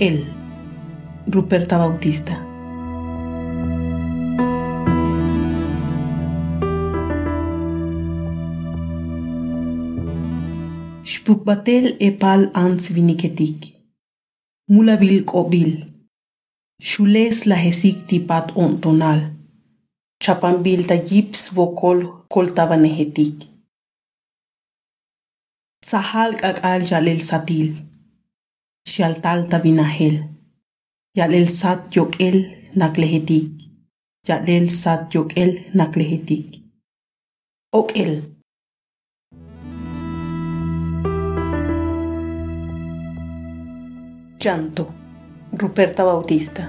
él, Ruperta Bautista. Shpukbatel epal ans viniketik. Mulabil kobil. Shules la hesikti pat ontonal. Chapambil ta yips vokol koltabanehetik. Sahal kakal jalel satil. Xialtal ta vinahel. Yalel sat yokel naklehetik. Yalel sat yokel naklehetik. Okel. Llanto. Ruperta Bautista.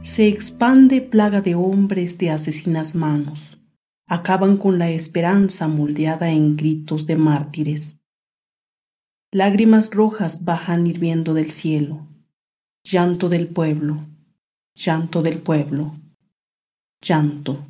Se expande plaga de hombres de asesinas manos. Acaban con la esperanza moldeada en gritos de mártires. Lágrimas rojas bajan hirviendo del cielo. Llanto del pueblo. Llanto del pueblo. Llanto.